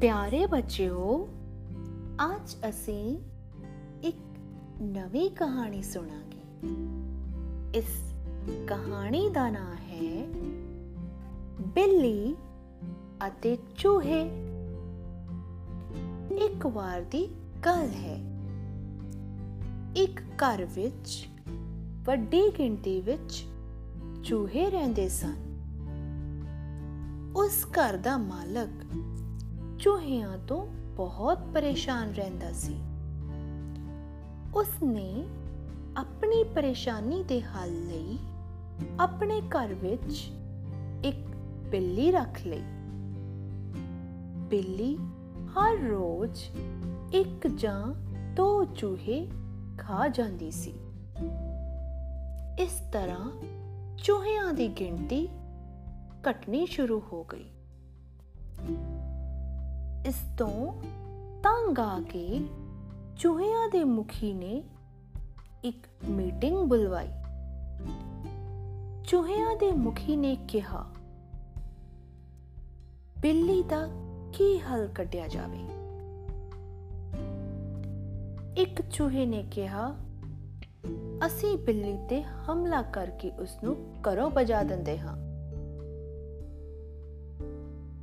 ਪਿਆਰੇ ਬੱਚਿਓ, ਅੱਜ ਅਸੀਂ ਇੱਕ ਨਵੀਂ ਕਹਾਣੀ ਸੁਣਾਂਗੇ। ਇਸ ਕਹਾਣੀ ਦਾ ਨਾਮ ਹੈ ਬਿੱਲੀ ਅਤੇ ਚੂਹੇ। ਇੱਕ ਵਾਰ ਦੀ ਗੱਲ ਹੈ। ਇੱਕ ਘਰ ਵਿੱਚ, ਵੱਡੀ ਗਿਣਤੀ ਵਿੱਚ ਚੂਹੇ ਰਹਿੰਦੇ ਸਨ। ਉਸ ਘਰ ਦਾ ਮਾਲਕ ਚੂਹਿਆਂ ਤੋਂ ਬਹੁਤ ਪਰੇਸ਼ਾਨ ਰਹਿੰਦਾ ਸੀ। ਉਸ ਨੇ ਆਪਣੀ ਪਰੇਸ਼ਾਨੀ ਦੇ ਹੱਲ ਲਈ ਆਪਣੇ ਘਰ ਵਿੱਚ ਇੱਕ ਬਿੱਲੀ ਰੱਖ ਲਈ। ਬਿੱਲੀ ਹਰ ਰੋਜ਼ ਇੱਕ ਜਾਂ ਦੋ ਚੂਹੇ ਖਾ ਜਾਂਦੀ ਸੀ। ਇਸ ਤਰ੍ਹਾਂ ਚੂਹਿਆਂ ਦੀ ਗਿਣਤੀ ਘਟਣੀ ਸ਼ੁਰੂ ਹੋ ਗਈ। ਇਸ ਤੋਂ ਤੰਗ ਆ ਕੇ ਚੂਹਿਆਂ ਦੇ ਮੁਖੀ ਨੇ ਇੱਕ ਮੀਟਿੰਗ ਬੁਲਵਾਈ। ਚੂਹਿਆਂ ਦੇ ਮੁਖੀ ਨੇ ਕਿਹਾ, ਬਿੱਲੀ ਦਾ ਕੀ ਹੱਲ ਕੱਢਿਆ ਜਾਵੇ? ਇੱਕ ਚੂਹੇ ਨੇ ਕਿਹਾ, ਅਸੀਂ ਬਿੱਲੀ ਤੇ ਹਮਲਾ ਕਰਕੇ ਉਸ ਨੂੰ ਘਰੋਂ ਭਜਾ ਦਿੰਦੇ ਹਾਂ।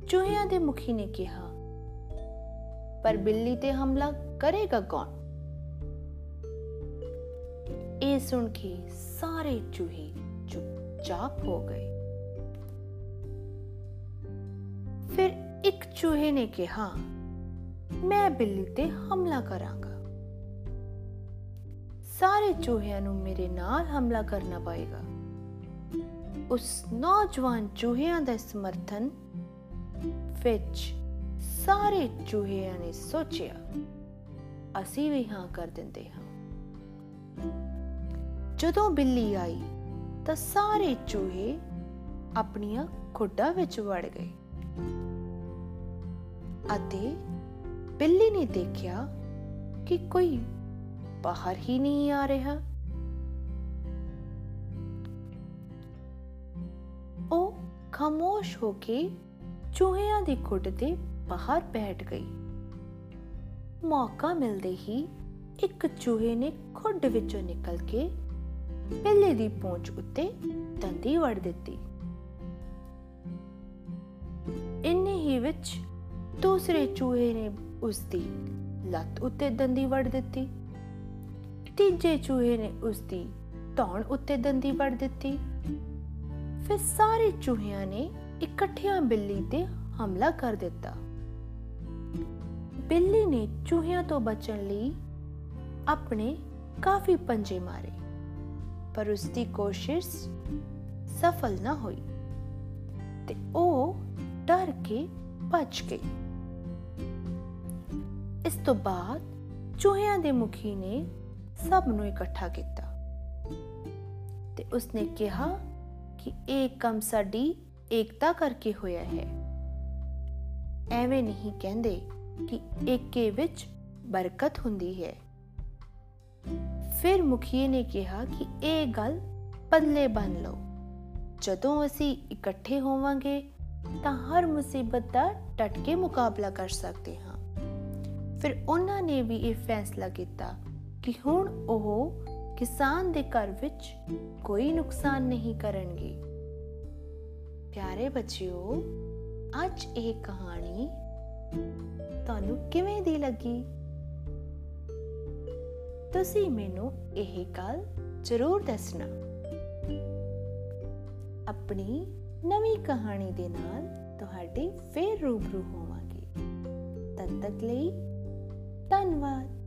ਚੂਹਿਆਂ ਦੇ ਮੁਖੀ ਨੇ ਕਿਹਾ ਪਰ ਬਿੱਲੀ ਤੇ ਹਮਲਾ ਕਰੇਗਾ ਕੌਣ ਇਹ ਸੁਣ ਕੇ ਸਾਰੇ ਚੂਹੇ ਚੁੱਪਚਾਪ ਹੋ ਗਏ ਫਿਰ ਇੱਕ ਚੂਹੇ ਨੇ ਕਿਹਾ ਮੈਂ ਬਿੱਲੀ ਤੇ ਹਮਲਾ ਕਰਾਂਗਾ ਸਾਰੇ ਚੂਹਿਆਂ ਨੂੰ ਮੇਰੇ ਨਾਲ ਹਮਲਾ ਕਰਨਾ ਪਏਗਾ ਉਸ ਨੌਜਵਾਨ ਚੂਹਿਆਂ ਦਾ ਸਮਰਥਨ ਵਿੱਚ ਸਾਰੇ ਚੂਹਿਆਂ ਨੇ ਸੋਚਿਆ, ਅਸੀਂ ਵੀ ਹਾਂ ਕਰ ਦਿੰਦੇ ਹਾਂ। ਜਦੋਂ ਬਿੱਲੀ ਆਈ, ਤਾਂ ਸਾਰੇ ਚੂਹੇ ਆਪਣੀਆਂ ਖੁੱਡਾਂ ਵਿੱਚ ਵੜ ਗਏ। ਅਤੇ ਬਿੱਲੀ ਨੇ ਦੇਖਿਆ ਕਿ ਕੋਈ ਬਾਹਰ ਹੀ ਨਹੀਂ ਆ ਰਿਹਾ। ਉਹ ਖਾਮੋਸ਼ ਹੋ ਕੇ ਚੂਹਿਆਂ ਦੀ ਖੁੱਡ ਤੇ ਬਾਹਰ ਬੈਠ ਗਈ। ਮੌਕਾ ਮਿਲਦੇ ਹੀ ਇੱਕ ਚੂਹੇ ਨੇ ਖੁੱਡ ਵਿੱਚੋਂ ਨਿਕਲ ਕੇ ਬਿੱਲੀ ਦੀ ਪੂੰਛ ਉੱਤੇ ਦੰਦੀ ਵੜ ਦਿੱਤੀ। ਇੰਨੇ ਹੀ ਵਿੱਚ ਦੂਸਰੇ ਚੂਹੇ ਨੇ ਉਸ ਦੀ ਲੱਤ ਉੱਤੇ ਦੰਦੀ ਵੜ ਦਿੱਤੀ। ਤੀਜੇ ਚੂਹੇ ਨੇ ਉਸ ਦੀ ਧੌਣ ਉੱਤੇ ਦੰਦੀ ਵੜ ਦਿੱਤੀ। ਫਿਰ ਸਾਰੇ ਚੂਹਿਆਂ ਨੇ ਇਕੱਠਿਆਂ ਬਿੱਲੀ ਤੇ ਹਮਲਾ ਕਰ ਦਿੱਤਾ। ਬਿੱਲੀ ਨੇ ਚੂਹਿਆਂ ਤੋਂ ਬਚਣ ਲਈ ਆਪਣੇ ਕਾਫੀ ਪੰਜੇ ਮਾਰੇ, ਪਰ ਉਸ ਦੀ ਕੋਸ਼ਿਸ਼ ਸਫਲ ਨਾ ਹੋਈ ਤੇ ਉਹ ਡਰ ਕੇ ਭੱਜ ਗਈ। ਇਸ ਤੋਂ ਬਾਅਦ ਚੂਹਿਆਂ ਦੇ ਮੁਖੀ ਨੇ ਸਭ ਨੂੰ ਇਕੱਠਾ ਕੀਤਾ ਤੇ ਉਸਨੇ ਕਿਹਾ ਕਿ ਇਹ ਕੰਮ ਸਾਡੀ ਏਕਤਾ ਕਰਕੇ ਹੋਇਆ ਹੈ। ਐਵੇਂ ਨਹੀਂ ਕਹਿੰਦੇ ਕਿ ਏਕੇ ਵਿੱਚ ਬਰਕਤ ਹੁੰਦੀ ਹੈ। ਫਿਰ ਮੁਖੀਏ ਨੇ ਕਿਹਾ ਕਿ ਇਹ ਗੱਲ ਪੱਲੇ ਬੰਨ ਲਓ। ਜਦੋਂ ਅਸੀਂ ਇਕੱਠੇ ਹੋਵਾਂਗੇ, ਤਾਂ ਹਰ ਮੁਸੀਬਤ ਦਾ ਟਟ ਕੇ ਮੁਕਾਬਲਾ ਕਰ ਸਕਦੇ ਹਾਂ। ਫਿਰ ਉਹਨਾਂ ਨੇ ਵੀ ਇਹ ਫੈਸਲਾ ਕੀਤਾ ਕਿ ਹੁਣ ਉਹ ਕਿਸਾਨ ਦੇ ਘਰ ਵਿੱਚ ਕੋਈ ਨੁਕਸਾਨ ਨਹੀਂ ਕਰਨਗੇ। ਪਿਆਰੇ ਬੱਚਿਓ ਅੱਜ ਇਹ ਕਹਾਣੀ ਤੁਹਾਨੂੰ ਕਿਵੇਂ ਦੀ ਲੱਗੀ? ਤੁਸੀਂ ਮੈਨੂੰ ਇਹ ਗੱਲ ਜ਼ਰੂਰ ਦੱਸਣਾ। ਆਪਣੀ ਨਵੀਂ ਕਹਾਣੀ ਦੇ ਨਾਲ ਤੁਹਾਡੇ ਫੇਰ ਰੂਬਰੂ ਹੋਵਾਂਗੇ। ਤਦ ਤੱਕ ਲਈ ਧੰਨਵਾਦ।